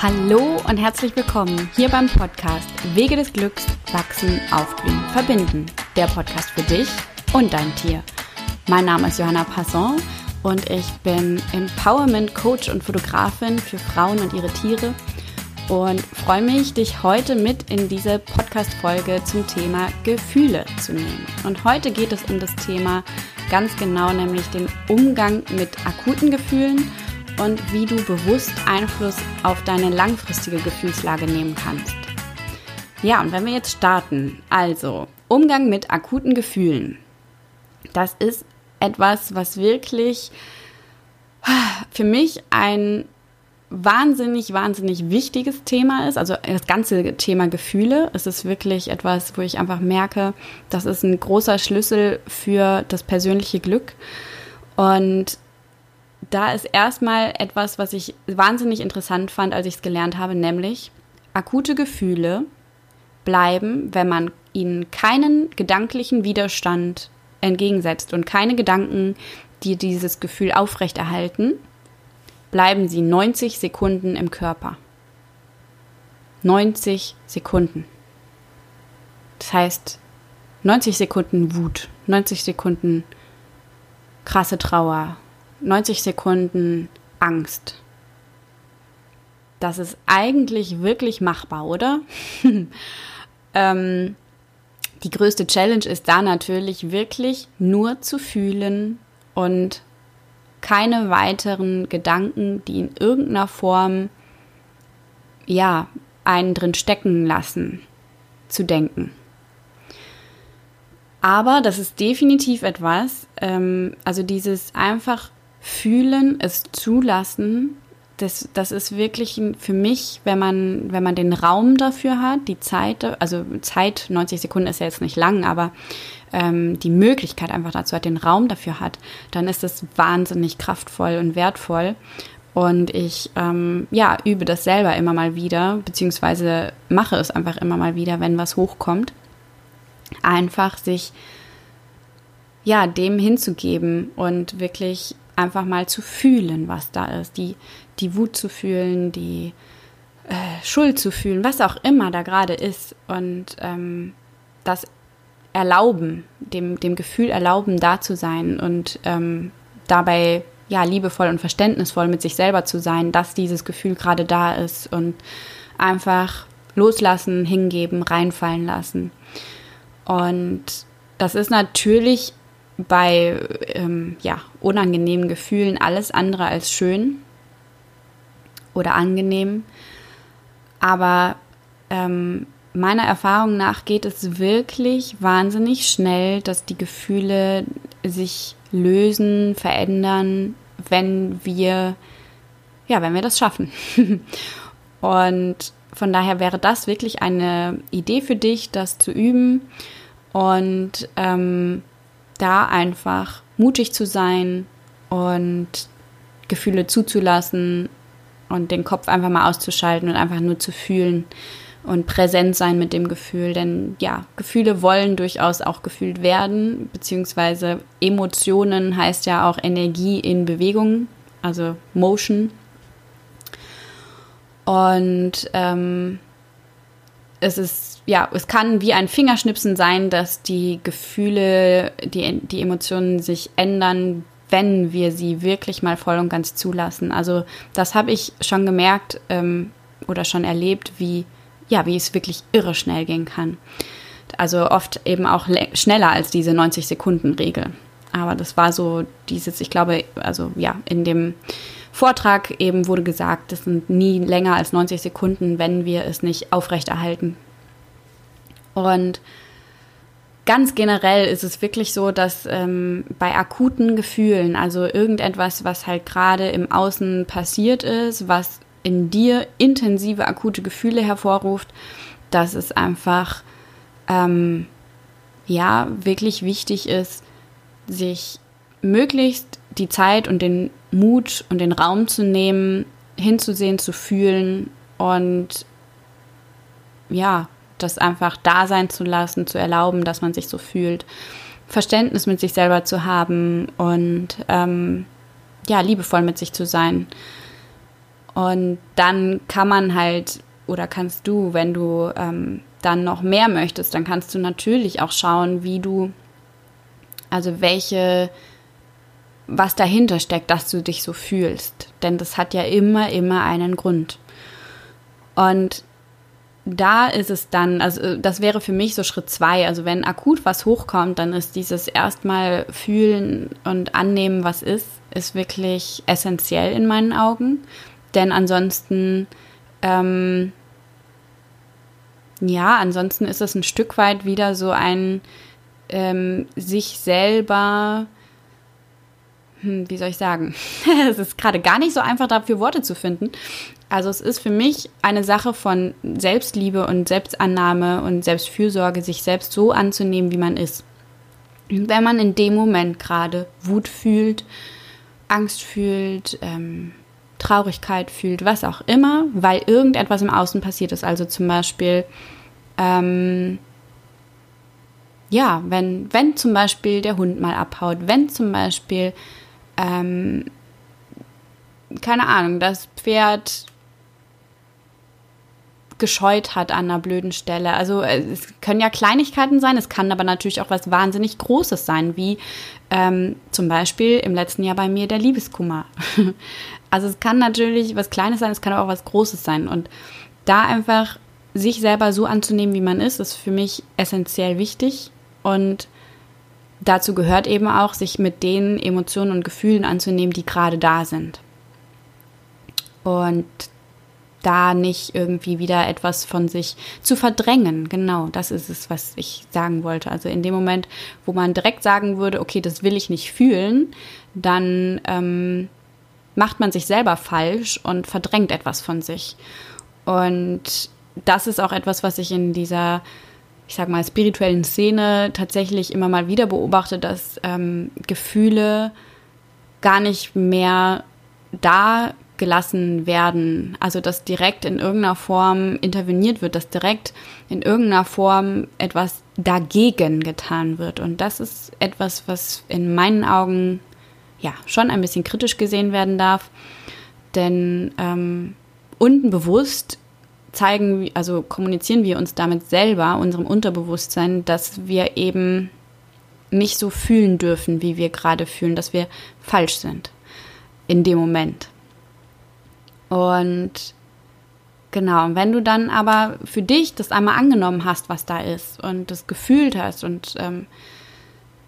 Hallo und herzlich willkommen hier beim Podcast Wege des Glücks, Wachsen, Aufblühen, Verbinden. Der Podcast für dich und dein Tier. Mein Name ist Johanna Passon und ich bin Empowerment Coach und Fotografin für Frauen und ihre Tiere und freue mich, dich heute mit in diese Podcast-Folge zum Thema Gefühle zu nehmen. Und heute geht es um das Thema ganz genau, nämlich den Umgang mit akuten Gefühlen und wie du bewusst Einfluss auf deine langfristige Gefühlslage nehmen kannst. Ja, und wenn wir jetzt starten, also Umgang mit akuten Gefühlen. Das ist etwas, was wirklich für mich ein wahnsinnig, wahnsinnig wichtiges Thema ist. Also das ganze Thema Gefühle. Es ist wirklich etwas, wo ich einfach merke, das ist ein großer Schlüssel für das persönliche Glück. Und da ist erstmal etwas, was ich wahnsinnig interessant fand, als ich es gelernt habe, nämlich akute Gefühle bleiben, wenn man ihnen keinen gedanklichen Widerstand entgegensetzt und keine Gedanken, die dieses Gefühl aufrechterhalten, bleiben sie 90 Sekunden im Körper. 90 Sekunden. Das heißt, 90 Sekunden Wut, 90 Sekunden krasse Trauer, 90 Sekunden Angst. Das ist eigentlich wirklich machbar, oder? ähm, die größte Challenge ist da natürlich wirklich nur zu fühlen und keine weiteren Gedanken, die in irgendeiner Form ja einen drin stecken lassen, zu denken. Aber das ist definitiv etwas, ähm, also dieses einfach fühlen, es zulassen, das, das ist wirklich für mich, wenn man, wenn man den Raum dafür hat, die Zeit, also Zeit, 90 Sekunden ist ja jetzt nicht lang, aber ähm, die Möglichkeit einfach dazu hat, den Raum dafür hat, dann ist das wahnsinnig kraftvoll und wertvoll. Und ich ähm, ja, übe das selber immer mal wieder, beziehungsweise mache es einfach immer mal wieder, wenn was hochkommt. Einfach sich ja, dem hinzugeben und wirklich einfach mal zu fühlen, was da ist, die, die Wut zu fühlen, die äh, Schuld zu fühlen, was auch immer da gerade ist und ähm, das erlauben, dem, dem Gefühl erlauben, da zu sein und ähm, dabei ja liebevoll und verständnisvoll mit sich selber zu sein, dass dieses Gefühl gerade da ist und einfach loslassen, hingeben, reinfallen lassen. Und das ist natürlich bei ähm, ja, unangenehmen Gefühlen alles andere als schön oder angenehm. Aber ähm, meiner Erfahrung nach geht es wirklich wahnsinnig schnell, dass die Gefühle sich lösen, verändern, wenn wir, ja, wenn wir das schaffen. Und von daher wäre das wirklich eine Idee für dich, das zu üben und ähm, da einfach mutig zu sein und Gefühle zuzulassen und den Kopf einfach mal auszuschalten und einfach nur zu fühlen und präsent sein mit dem Gefühl. Denn ja, Gefühle wollen durchaus auch gefühlt werden, beziehungsweise Emotionen heißt ja auch Energie in Bewegung, also Motion. Und ähm, es ist, ja, es kann wie ein Fingerschnipsen sein, dass die Gefühle, die, die Emotionen sich ändern, wenn wir sie wirklich mal voll und ganz zulassen. Also das habe ich schon gemerkt ähm, oder schon erlebt, wie, ja, wie es wirklich irre schnell gehen kann. Also oft eben auch schneller als diese 90-Sekunden-Regel. Aber das war so dieses, ich glaube, also ja, in dem Vortrag eben wurde gesagt, das sind nie länger als 90 Sekunden, wenn wir es nicht aufrechterhalten. Und ganz generell ist es wirklich so, dass ähm, bei akuten Gefühlen, also irgendetwas, was halt gerade im Außen passiert ist, was in dir intensive akute Gefühle hervorruft, dass es einfach ähm, ja wirklich wichtig ist, sich möglichst die Zeit und den Mut und den Raum zu nehmen, hinzusehen, zu fühlen und ja, das einfach da sein zu lassen, zu erlauben, dass man sich so fühlt, Verständnis mit sich selber zu haben und ähm, ja, liebevoll mit sich zu sein. Und dann kann man halt, oder kannst du, wenn du ähm, dann noch mehr möchtest, dann kannst du natürlich auch schauen, wie du, also welche, was dahinter steckt, dass du dich so fühlst. Denn das hat ja immer, immer einen Grund. Und da ist es dann, also das wäre für mich so Schritt zwei. Also wenn akut was hochkommt, dann ist dieses erstmal fühlen und annehmen, was ist, ist wirklich essentiell in meinen Augen. Denn ansonsten, ähm, ja, ansonsten ist es ein Stück weit wieder so ein ähm, sich selber hm, wie soll ich sagen? es ist gerade gar nicht so einfach dafür Worte zu finden. Also es ist für mich eine Sache von Selbstliebe und Selbstannahme und Selbstfürsorge, sich selbst so anzunehmen, wie man ist. Wenn man in dem Moment gerade Wut fühlt, Angst fühlt, ähm, Traurigkeit fühlt, was auch immer, weil irgendetwas im Außen passiert ist. Also zum Beispiel, ähm, ja, wenn, wenn zum Beispiel der Hund mal abhaut, wenn zum Beispiel ähm, keine Ahnung, das Pferd gescheut hat an einer blöden Stelle. Also äh, es können ja Kleinigkeiten sein, es kann aber natürlich auch was wahnsinnig Großes sein, wie ähm, zum Beispiel im letzten Jahr bei mir der Liebeskummer. also es kann natürlich was Kleines sein, es kann aber auch was Großes sein. Und da einfach sich selber so anzunehmen, wie man ist, ist für mich essentiell wichtig. Und dazu gehört eben auch, sich mit den Emotionen und Gefühlen anzunehmen, die gerade da sind. Und da nicht irgendwie wieder etwas von sich zu verdrängen. Genau, das ist es, was ich sagen wollte. Also in dem Moment, wo man direkt sagen würde, okay, das will ich nicht fühlen, dann ähm, macht man sich selber falsch und verdrängt etwas von sich. Und das ist auch etwas, was ich in dieser ich sag mal, spirituellen Szene tatsächlich immer mal wieder beobachte, dass ähm, Gefühle gar nicht mehr da gelassen werden. Also dass direkt in irgendeiner Form interveniert wird, dass direkt in irgendeiner Form etwas dagegen getan wird. Und das ist etwas, was in meinen Augen ja schon ein bisschen kritisch gesehen werden darf. Denn ähm, unbewusst zeigen, also kommunizieren wir uns damit selber, unserem Unterbewusstsein, dass wir eben nicht so fühlen dürfen, wie wir gerade fühlen, dass wir falsch sind in dem Moment. Und genau, und wenn du dann aber für dich das einmal angenommen hast, was da ist und das gefühlt hast und ähm,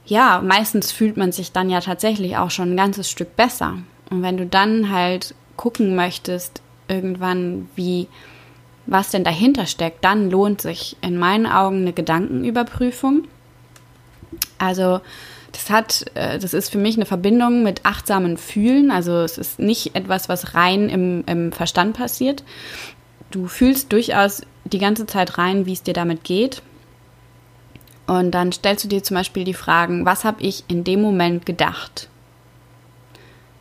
ja, meistens fühlt man sich dann ja tatsächlich auch schon ein ganzes Stück besser. Und wenn du dann halt gucken möchtest, irgendwann, wie was denn dahinter steckt, dann lohnt sich in meinen Augen eine Gedankenüberprüfung. Also das hat, äh, das ist für mich eine Verbindung mit achtsamen Fühlen. Also es ist nicht etwas, was rein im, im Verstand passiert. Du fühlst durchaus die ganze Zeit rein, wie es dir damit geht. Und dann stellst du dir zum Beispiel die Fragen, was habe ich in dem Moment gedacht?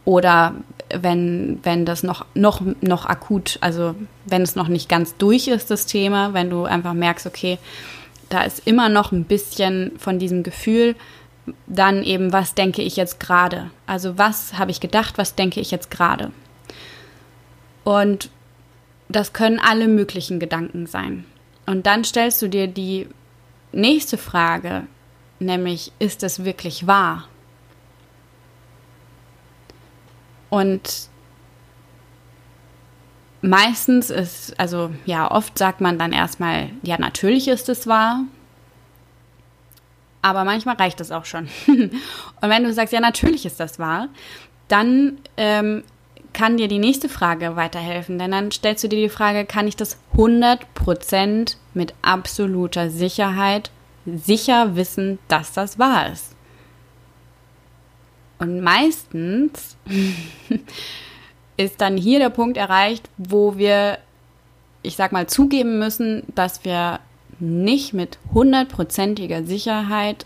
Oder wenn, wenn das noch, noch, noch akut, also wenn es noch nicht ganz durch ist, das Thema, wenn du einfach merkst, okay, da ist immer noch ein bisschen von diesem Gefühl, dann eben, was denke ich jetzt gerade? Also was habe ich gedacht, was denke ich jetzt gerade? Und das können alle möglichen Gedanken sein. Und dann stellst du dir die nächste Frage, nämlich, ist es wirklich wahr? Und meistens ist, also ja, oft sagt man dann erstmal, ja, natürlich ist es wahr. Aber manchmal reicht es auch schon. Und wenn du sagst, ja, natürlich ist das wahr, dann ähm, kann dir die nächste Frage weiterhelfen. Denn dann stellst du dir die Frage, kann ich das 100% mit absoluter Sicherheit sicher wissen, dass das wahr ist? Und meistens ist dann hier der Punkt erreicht, wo wir, ich sag mal, zugeben müssen, dass wir nicht mit hundertprozentiger Sicherheit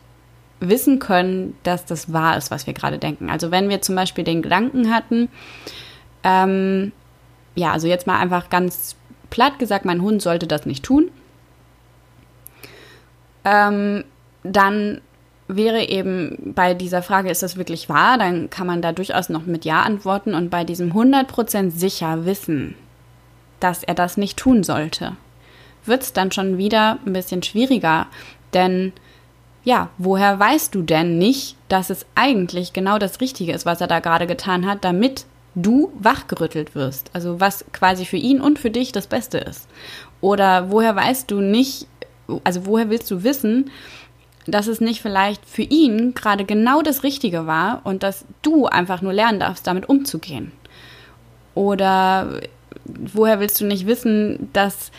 wissen können, dass das wahr ist, was wir gerade denken. Also wenn wir zum Beispiel den Gedanken hatten, ähm, ja, also jetzt mal einfach ganz platt gesagt, mein Hund sollte das nicht tun, ähm, dann wäre eben bei dieser Frage, ist das wirklich wahr? Dann kann man da durchaus noch mit Ja antworten und bei diesem 100% sicher wissen, dass er das nicht tun sollte, wird es dann schon wieder ein bisschen schwieriger. Denn ja, woher weißt du denn nicht, dass es eigentlich genau das Richtige ist, was er da gerade getan hat, damit du wachgerüttelt wirst? Also was quasi für ihn und für dich das Beste ist. Oder woher weißt du nicht, also woher willst du wissen, dass es nicht vielleicht für ihn gerade genau das Richtige war und dass du einfach nur lernen darfst, damit umzugehen? Oder woher willst du nicht wissen, dass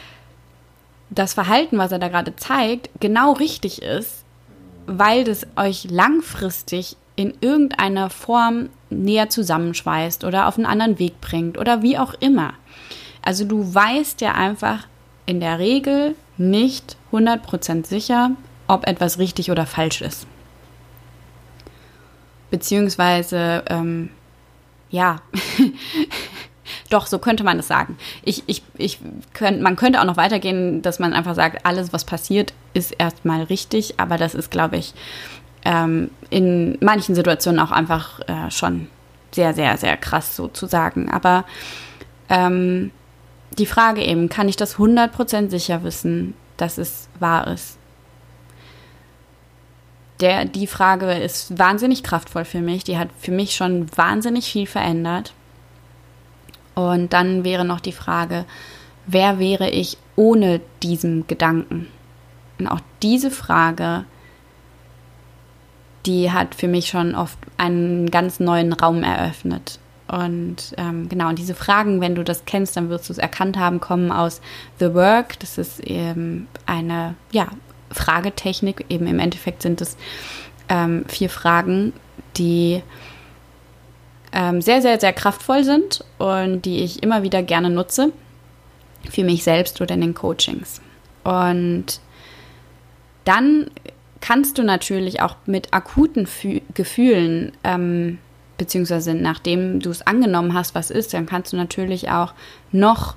das Verhalten, was er da gerade zeigt, genau richtig ist, weil das euch langfristig in irgendeiner Form näher zusammenschweißt oder auf einen anderen Weg bringt oder wie auch immer. Also du weißt ja einfach in der Regel nicht 100% sicher, ob etwas richtig oder falsch ist. Beziehungsweise, ähm, ja, Doch, so könnte man es sagen. Ich, ich, ich könnt, man könnte auch noch weitergehen, dass man einfach sagt, alles, was passiert, ist erstmal richtig, aber das ist, glaube ich, ähm, in manchen Situationen auch einfach äh, schon sehr, sehr, sehr krass sozusagen. Aber ähm, die Frage eben, kann ich das 100% sicher wissen, dass es wahr ist? Der, die Frage ist wahnsinnig kraftvoll für mich. Die hat für mich schon wahnsinnig viel verändert. Und dann wäre noch die Frage, wer wäre ich ohne diesen Gedanken? Und auch diese Frage, die hat für mich schon oft einen ganz neuen Raum eröffnet. Und ähm, genau, und diese Fragen, wenn du das kennst, dann wirst du es erkannt haben, kommen aus The Work. Das ist eben eine ja, Fragetechnik. Eben im Endeffekt sind es ähm, vier Fragen, die ähm, sehr, sehr, sehr kraftvoll sind und die ich immer wieder gerne nutze für mich selbst oder in den Coachings. Und dann kannst du natürlich auch mit akuten Fü Gefühlen, ähm, beziehungsweise nachdem du es angenommen hast, was ist, dann kannst du natürlich auch noch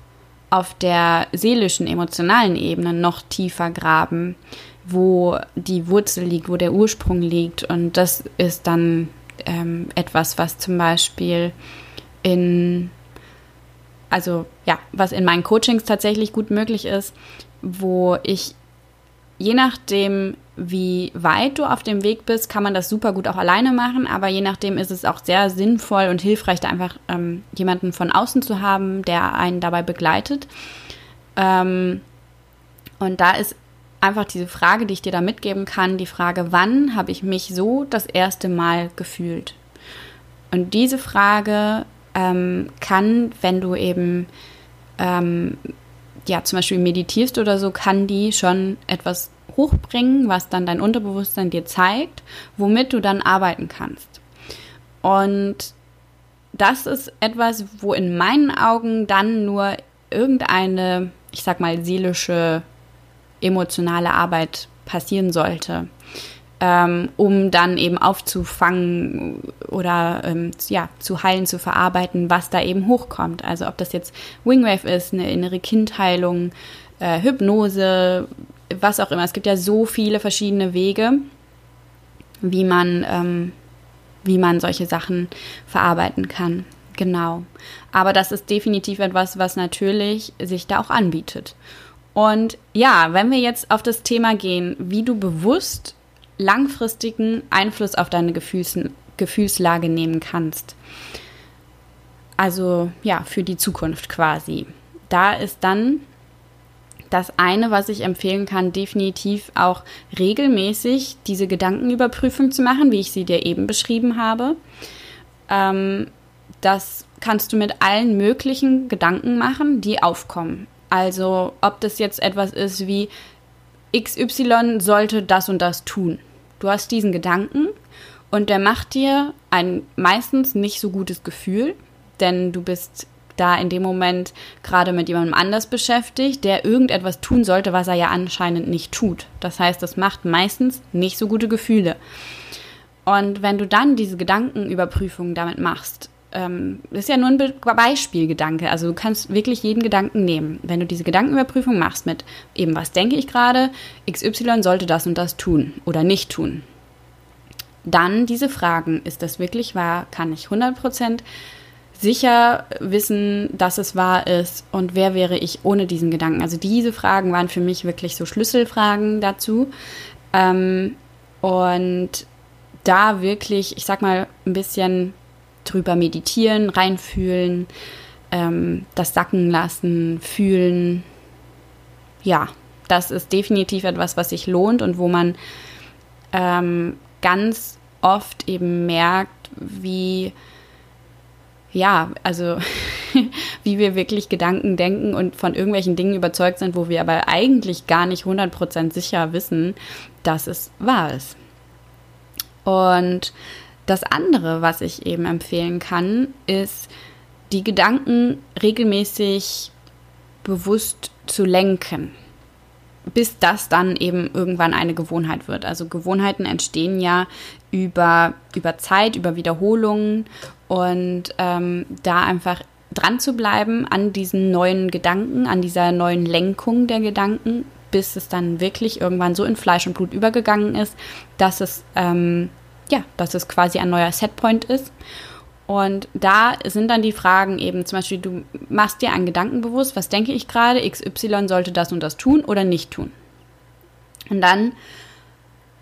auf der seelischen, emotionalen Ebene noch tiefer graben, wo die Wurzel liegt, wo der Ursprung liegt. Und das ist dann ähm, etwas, was zum Beispiel in, also ja, was in meinen Coachings tatsächlich gut möglich ist, wo ich je nachdem, wie weit du auf dem Weg bist, kann man das super gut auch alleine machen, aber je nachdem ist es auch sehr sinnvoll und hilfreich, da einfach ähm, jemanden von außen zu haben, der einen dabei begleitet. Ähm, und da ist einfach diese Frage, die ich dir da mitgeben kann, die Frage, wann habe ich mich so das erste Mal gefühlt? Und diese Frage ähm, kann, wenn du eben ähm, ja zum Beispiel meditierst oder so, kann die schon etwas hochbringen, was dann dein Unterbewusstsein dir zeigt, womit du dann arbeiten kannst. Und das ist etwas, wo in meinen Augen dann nur irgendeine, ich sag mal, seelische emotionale Arbeit passieren sollte, ähm, um dann eben aufzufangen oder ähm, ja, zu heilen, zu verarbeiten, was da eben hochkommt. Also ob das jetzt Wingwave ist, eine innere Kindheilung, äh, Hypnose, was auch immer. Es gibt ja so viele verschiedene Wege, wie man, ähm, wie man solche Sachen verarbeiten kann. Genau. Aber das ist definitiv etwas, was natürlich sich da auch anbietet. Und ja, wenn wir jetzt auf das Thema gehen, wie du bewusst langfristigen Einfluss auf deine Gefühls Gefühlslage nehmen kannst. Also ja, für die Zukunft quasi. Da ist dann das eine, was ich empfehlen kann, definitiv auch regelmäßig diese Gedankenüberprüfung zu machen, wie ich sie dir eben beschrieben habe. Ähm, das kannst du mit allen möglichen Gedanken machen, die aufkommen. Also ob das jetzt etwas ist wie XY sollte das und das tun. Du hast diesen Gedanken und der macht dir ein meistens nicht so gutes Gefühl, denn du bist da in dem Moment gerade mit jemandem anders beschäftigt, der irgendetwas tun sollte, was er ja anscheinend nicht tut. Das heißt, das macht meistens nicht so gute Gefühle. Und wenn du dann diese Gedankenüberprüfung damit machst, ähm, das ist ja nur ein Be Beispielgedanke. Also du kannst wirklich jeden Gedanken nehmen. Wenn du diese Gedankenüberprüfung machst mit eben, was denke ich gerade, XY sollte das und das tun oder nicht tun. Dann diese Fragen, ist das wirklich wahr? Kann ich 100% sicher wissen, dass es wahr ist und wer wäre ich ohne diesen Gedanken? Also diese Fragen waren für mich wirklich so Schlüsselfragen dazu. Ähm, und da wirklich, ich sag mal, ein bisschen drüber meditieren, reinfühlen, ähm, das sacken lassen, fühlen. Ja, das ist definitiv etwas, was sich lohnt und wo man ähm, ganz oft eben merkt, wie ja, also wie wir wirklich Gedanken denken und von irgendwelchen Dingen überzeugt sind, wo wir aber eigentlich gar nicht 100% sicher wissen, dass es wahr ist. Und das andere, was ich eben empfehlen kann, ist, die Gedanken regelmäßig bewusst zu lenken, bis das dann eben irgendwann eine Gewohnheit wird. Also Gewohnheiten entstehen ja über, über Zeit, über Wiederholungen und ähm, da einfach dran zu bleiben an diesen neuen Gedanken, an dieser neuen Lenkung der Gedanken, bis es dann wirklich irgendwann so in Fleisch und Blut übergegangen ist, dass es ähm, ja, dass es quasi ein neuer Setpoint ist. Und da sind dann die Fragen eben, zum Beispiel, du machst dir einen Gedanken bewusst, was denke ich gerade, XY sollte das und das tun oder nicht tun. Und dann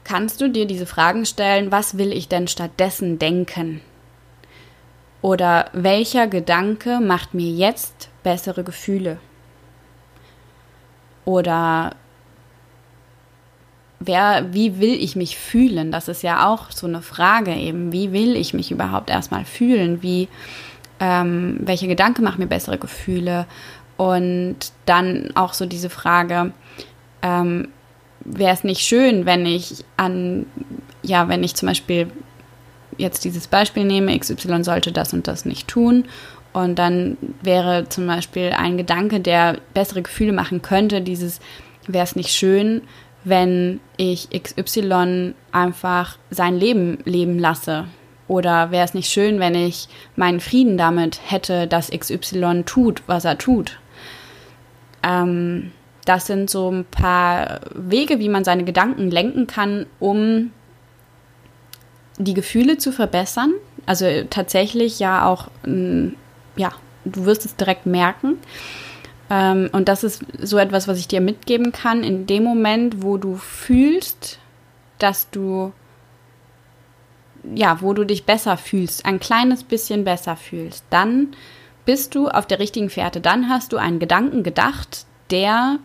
kannst du dir diese Fragen stellen, was will ich denn stattdessen denken? Oder welcher Gedanke macht mir jetzt bessere Gefühle? Oder wer, wie will ich mich fühlen? Das ist ja auch so eine Frage eben. Wie will ich mich überhaupt erstmal fühlen? Wie, ähm, welche Gedanke macht mir bessere Gefühle? Und dann auch so diese Frage, ähm, wäre es nicht schön, wenn ich an, ja, wenn ich zum Beispiel jetzt dieses Beispiel nehme, XY sollte das und das nicht tun. Und dann wäre zum Beispiel ein Gedanke, der bessere Gefühle machen könnte, dieses, wäre es nicht schön, wenn ich XY einfach sein Leben leben lasse? Oder wäre es nicht schön, wenn ich meinen Frieden damit hätte, dass XY tut, was er tut? Ähm, das sind so ein paar Wege, wie man seine Gedanken lenken kann, um die Gefühle zu verbessern. Also tatsächlich ja auch, ja, du wirst es direkt merken. Ähm, und das ist so etwas, was ich dir mitgeben kann. In dem Moment, wo du fühlst, dass du, ja, wo du dich besser fühlst, ein kleines bisschen besser fühlst, dann bist du auf der richtigen Fährte. Dann hast du einen Gedanken gedacht, der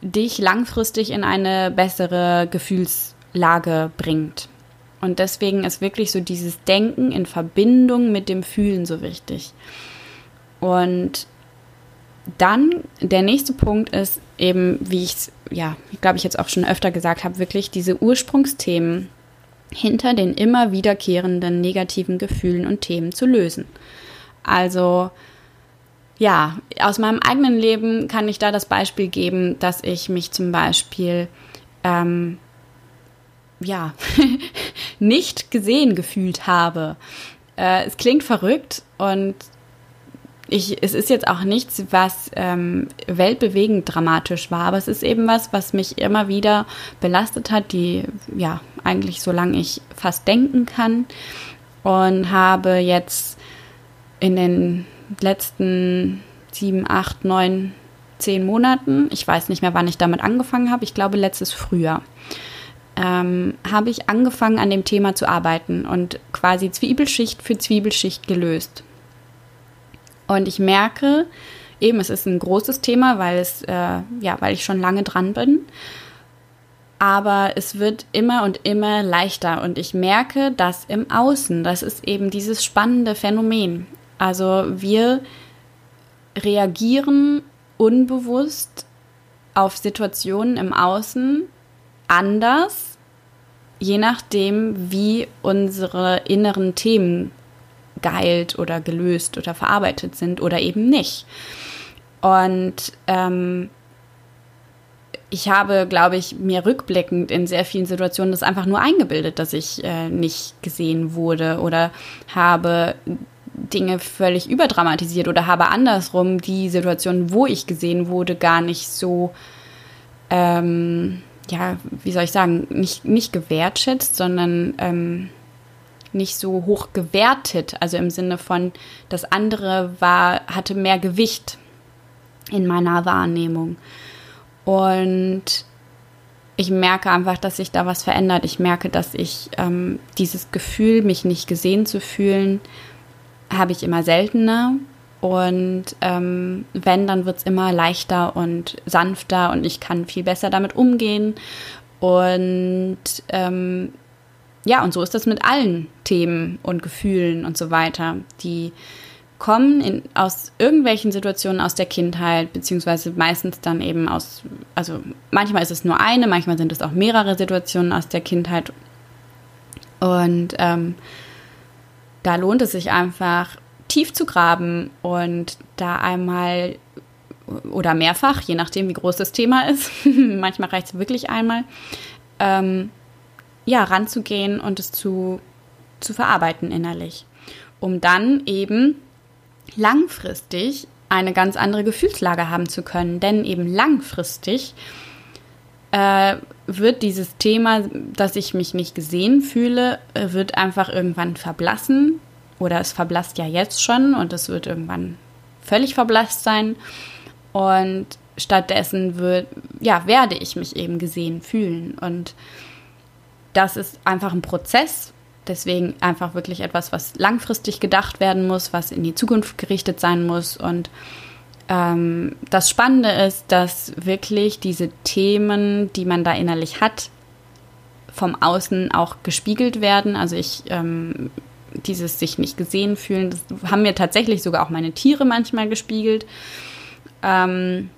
dich langfristig in eine bessere Gefühlslage bringt. Und deswegen ist wirklich so dieses Denken in Verbindung mit dem Fühlen so wichtig. Und dann der nächste Punkt ist eben, wie ich es, ja, glaube ich jetzt auch schon öfter gesagt habe, wirklich diese Ursprungsthemen hinter den immer wiederkehrenden negativen Gefühlen und Themen zu lösen. Also ja, aus meinem eigenen Leben kann ich da das Beispiel geben, dass ich mich zum Beispiel ähm, ja nicht gesehen gefühlt habe. Äh, es klingt verrückt und ich, es ist jetzt auch nichts, was ähm, weltbewegend dramatisch war, aber es ist eben was, was mich immer wieder belastet hat, die, ja, eigentlich solange ich fast denken kann und habe jetzt in den letzten sieben, acht, neun, zehn Monaten, ich weiß nicht mehr, wann ich damit angefangen habe, ich glaube letztes Frühjahr, ähm, habe ich angefangen an dem Thema zu arbeiten und quasi Zwiebelschicht für Zwiebelschicht gelöst. Und ich merke, eben, es ist ein großes Thema, weil es, äh, ja, weil ich schon lange dran bin. Aber es wird immer und immer leichter und ich merke das im Außen. Das ist eben dieses spannende Phänomen. Also wir reagieren unbewusst auf Situationen im Außen anders, je nachdem, wie unsere inneren Themen geheilt oder gelöst oder verarbeitet sind oder eben nicht. Und ähm, ich habe, glaube ich, mir rückblickend in sehr vielen Situationen das einfach nur eingebildet, dass ich äh, nicht gesehen wurde oder habe Dinge völlig überdramatisiert oder habe andersrum die Situation, wo ich gesehen wurde, gar nicht so, ähm, ja, wie soll ich sagen, nicht, nicht gewertschätzt, sondern ähm, nicht so hoch gewertet, also im Sinne von, das andere war, hatte mehr Gewicht in meiner Wahrnehmung. Und ich merke einfach, dass sich da was verändert. Ich merke, dass ich ähm, dieses Gefühl, mich nicht gesehen zu fühlen, habe ich immer seltener. Und ähm, wenn, dann wird es immer leichter und sanfter und ich kann viel besser damit umgehen. Und ähm, ja, und so ist das mit allen Themen und Gefühlen und so weiter, die kommen in, aus irgendwelchen Situationen aus der Kindheit, beziehungsweise meistens dann eben aus, also manchmal ist es nur eine, manchmal sind es auch mehrere Situationen aus der Kindheit. Und ähm, da lohnt es sich einfach, tief zu graben und da einmal oder mehrfach, je nachdem, wie groß das Thema ist, manchmal reicht es wirklich einmal, ähm, ja, ranzugehen und es zu, zu verarbeiten innerlich, um dann eben langfristig eine ganz andere Gefühlslage haben zu können. Denn eben langfristig äh, wird dieses Thema, dass ich mich nicht gesehen fühle, äh, wird einfach irgendwann verblassen. Oder es verblasst ja jetzt schon und es wird irgendwann völlig verblasst sein. Und stattdessen wird, ja, werde ich mich eben gesehen fühlen. Und das ist einfach ein Prozess, Deswegen einfach wirklich etwas, was langfristig gedacht werden muss, was in die Zukunft gerichtet sein muss. Und ähm, das Spannende ist, dass wirklich diese Themen, die man da innerlich hat, vom Außen auch gespiegelt werden. Also ich, ähm, dieses sich nicht gesehen fühlen, das haben mir tatsächlich sogar auch meine Tiere manchmal gespiegelt. Ähm,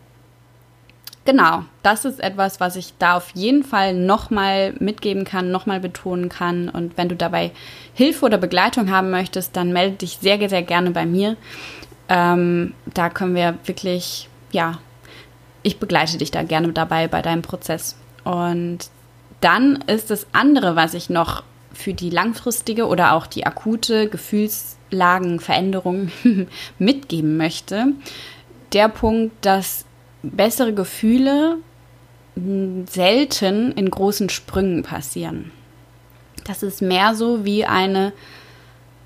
Genau, das ist etwas, was ich da auf jeden Fall nochmal mitgeben kann, nochmal betonen kann. Und wenn du dabei Hilfe oder Begleitung haben möchtest, dann melde dich sehr, sehr gerne bei mir. Ähm, da können wir wirklich, ja, ich begleite dich da gerne dabei bei deinem Prozess. Und dann ist das andere, was ich noch für die langfristige oder auch die akute Gefühlslagenveränderung mitgeben möchte, der Punkt, dass bessere Gefühle selten in großen Sprüngen passieren. Das ist mehr so wie eine,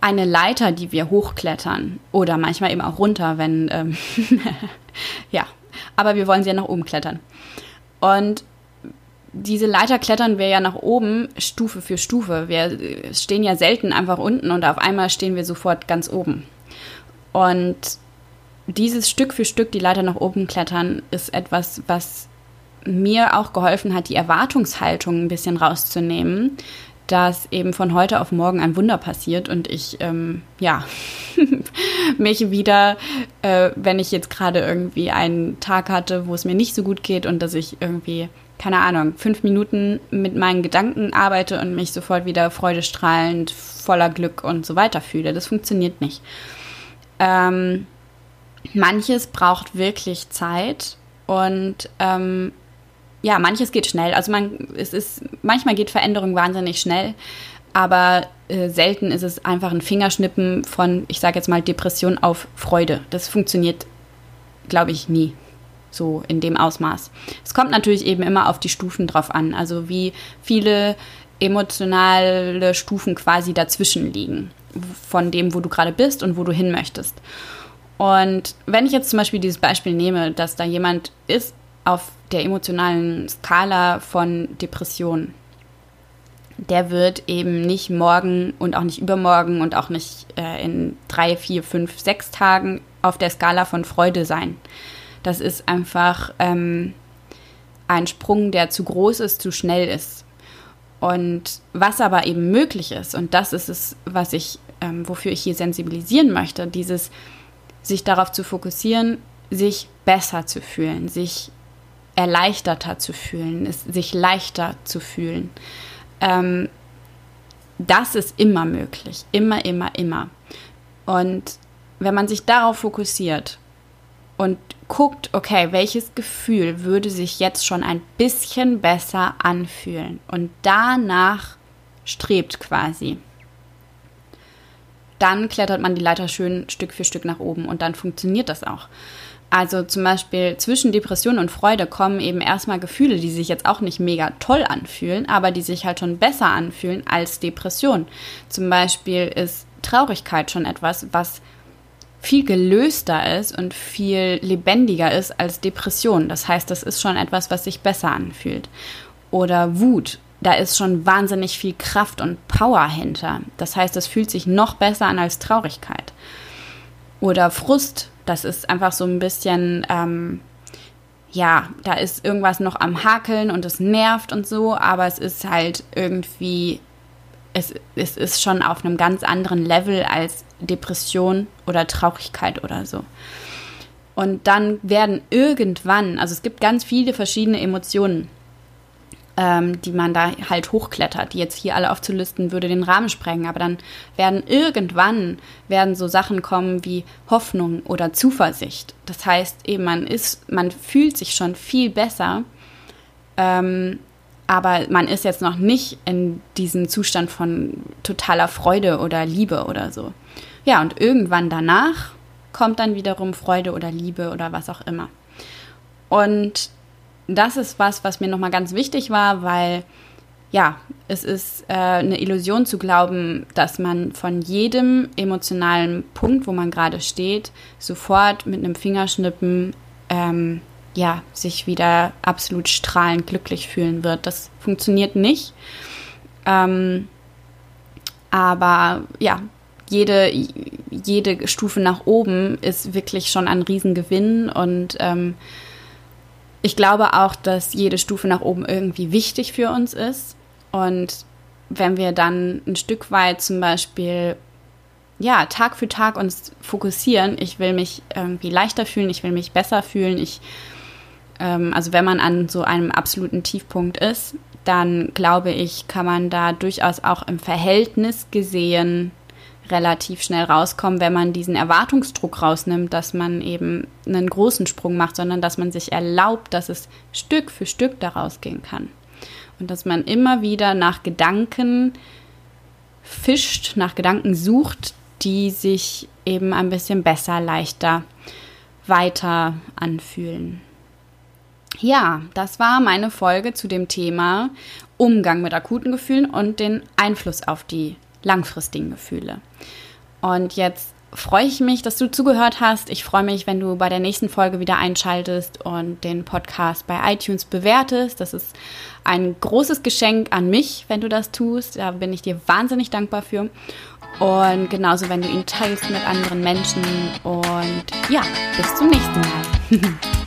eine Leiter, die wir hochklettern oder manchmal eben auch runter, wenn, ähm ja, aber wir wollen sie ja nach oben klettern. Und diese Leiter klettern wir ja nach oben Stufe für Stufe. Wir stehen ja selten einfach unten und auf einmal stehen wir sofort ganz oben. Und dieses Stück für Stück die Leiter nach oben klettern ist etwas, was mir auch geholfen hat, die Erwartungshaltung ein bisschen rauszunehmen, dass eben von heute auf morgen ein Wunder passiert und ich, ähm, ja, mich wieder, äh, wenn ich jetzt gerade irgendwie einen Tag hatte, wo es mir nicht so gut geht und dass ich irgendwie, keine Ahnung, fünf Minuten mit meinen Gedanken arbeite und mich sofort wieder freudestrahlend, voller Glück und so weiter fühle. Das funktioniert nicht. Ähm, manches braucht wirklich Zeit und ähm, ja, manches geht schnell. Also man, es ist, manchmal geht Veränderung wahnsinnig schnell, aber äh, selten ist es einfach ein Fingerschnippen von, ich sage jetzt mal, Depression auf Freude. Das funktioniert, glaube ich, nie so in dem Ausmaß. Es kommt natürlich eben immer auf die Stufen drauf an, also wie viele emotionale Stufen quasi dazwischen liegen, von dem, wo du gerade bist und wo du hin möchtest. Und wenn ich jetzt zum Beispiel dieses Beispiel nehme, dass da jemand ist auf der emotionalen Skala von Depression, der wird eben nicht morgen und auch nicht übermorgen und auch nicht äh, in drei, vier, fünf, sechs Tagen auf der Skala von Freude sein. Das ist einfach ähm, ein Sprung, der zu groß ist, zu schnell ist. Und was aber eben möglich ist, und das ist es, was ich, ähm, wofür ich hier sensibilisieren möchte, dieses sich darauf zu fokussieren, sich besser zu fühlen, sich erleichterter zu fühlen, sich leichter zu fühlen. Ähm, das ist immer möglich, immer, immer, immer. Und wenn man sich darauf fokussiert und guckt, okay, welches Gefühl würde sich jetzt schon ein bisschen besser anfühlen und danach strebt quasi, dann klettert man die Leiter schön Stück für Stück nach oben und dann funktioniert das auch. Also zum Beispiel zwischen Depression und Freude kommen eben erstmal Gefühle, die sich jetzt auch nicht mega toll anfühlen, aber die sich halt schon besser anfühlen als Depression. Zum Beispiel ist Traurigkeit schon etwas, was viel gelöster ist und viel lebendiger ist als Depression. Das heißt, das ist schon etwas, was sich besser anfühlt. Oder Wut. Da ist schon wahnsinnig viel Kraft und Power hinter. Das heißt, es fühlt sich noch besser an als Traurigkeit. Oder Frust. Das ist einfach so ein bisschen, ähm, ja, da ist irgendwas noch am Hakeln und es nervt und so, aber es ist halt irgendwie es, es ist schon auf einem ganz anderen Level als Depression oder Traurigkeit oder so. Und dann werden irgendwann, also es gibt ganz viele verschiedene Emotionen, ähm, die man da halt hochklettert, die jetzt hier alle aufzulisten würde den Rahmen sprengen, aber dann werden irgendwann werden so Sachen kommen wie Hoffnung oder Zuversicht. Das heißt eben, man ist, man fühlt sich schon viel besser, ähm, aber man ist jetzt noch nicht in diesem Zustand von totaler Freude oder Liebe oder so. Ja, und irgendwann danach kommt dann wiederum Freude oder Liebe oder was auch immer. Und das ist was, was mir nochmal ganz wichtig war, weil ja, es ist äh, eine Illusion zu glauben, dass man von jedem emotionalen Punkt, wo man gerade steht, sofort mit einem Fingerschnippen ähm, ja, sich wieder absolut strahlend glücklich fühlen wird. Das funktioniert nicht. Ähm, aber ja, jede, jede Stufe nach oben ist wirklich schon ein Riesengewinn und ähm, ich glaube auch, dass jede Stufe nach oben irgendwie wichtig für uns ist. Und wenn wir dann ein Stück weit zum Beispiel ja, Tag für Tag uns fokussieren, ich will mich irgendwie leichter fühlen, ich will mich besser fühlen, ich ähm, also wenn man an so einem absoluten Tiefpunkt ist, dann glaube ich, kann man da durchaus auch im Verhältnis gesehen relativ schnell rauskommen, wenn man diesen Erwartungsdruck rausnimmt, dass man eben einen großen Sprung macht, sondern dass man sich erlaubt, dass es Stück für Stück daraus gehen kann. Und dass man immer wieder nach Gedanken fischt, nach Gedanken sucht, die sich eben ein bisschen besser, leichter weiter anfühlen. Ja, das war meine Folge zu dem Thema Umgang mit akuten Gefühlen und den Einfluss auf die langfristigen Gefühle. Und jetzt freue ich mich, dass du zugehört hast. Ich freue mich, wenn du bei der nächsten Folge wieder einschaltest und den Podcast bei iTunes bewertest. Das ist ein großes Geschenk an mich, wenn du das tust. Da bin ich dir wahnsinnig dankbar für. Und genauso, wenn du ihn teilst mit anderen Menschen. Und ja, bis zum nächsten Mal.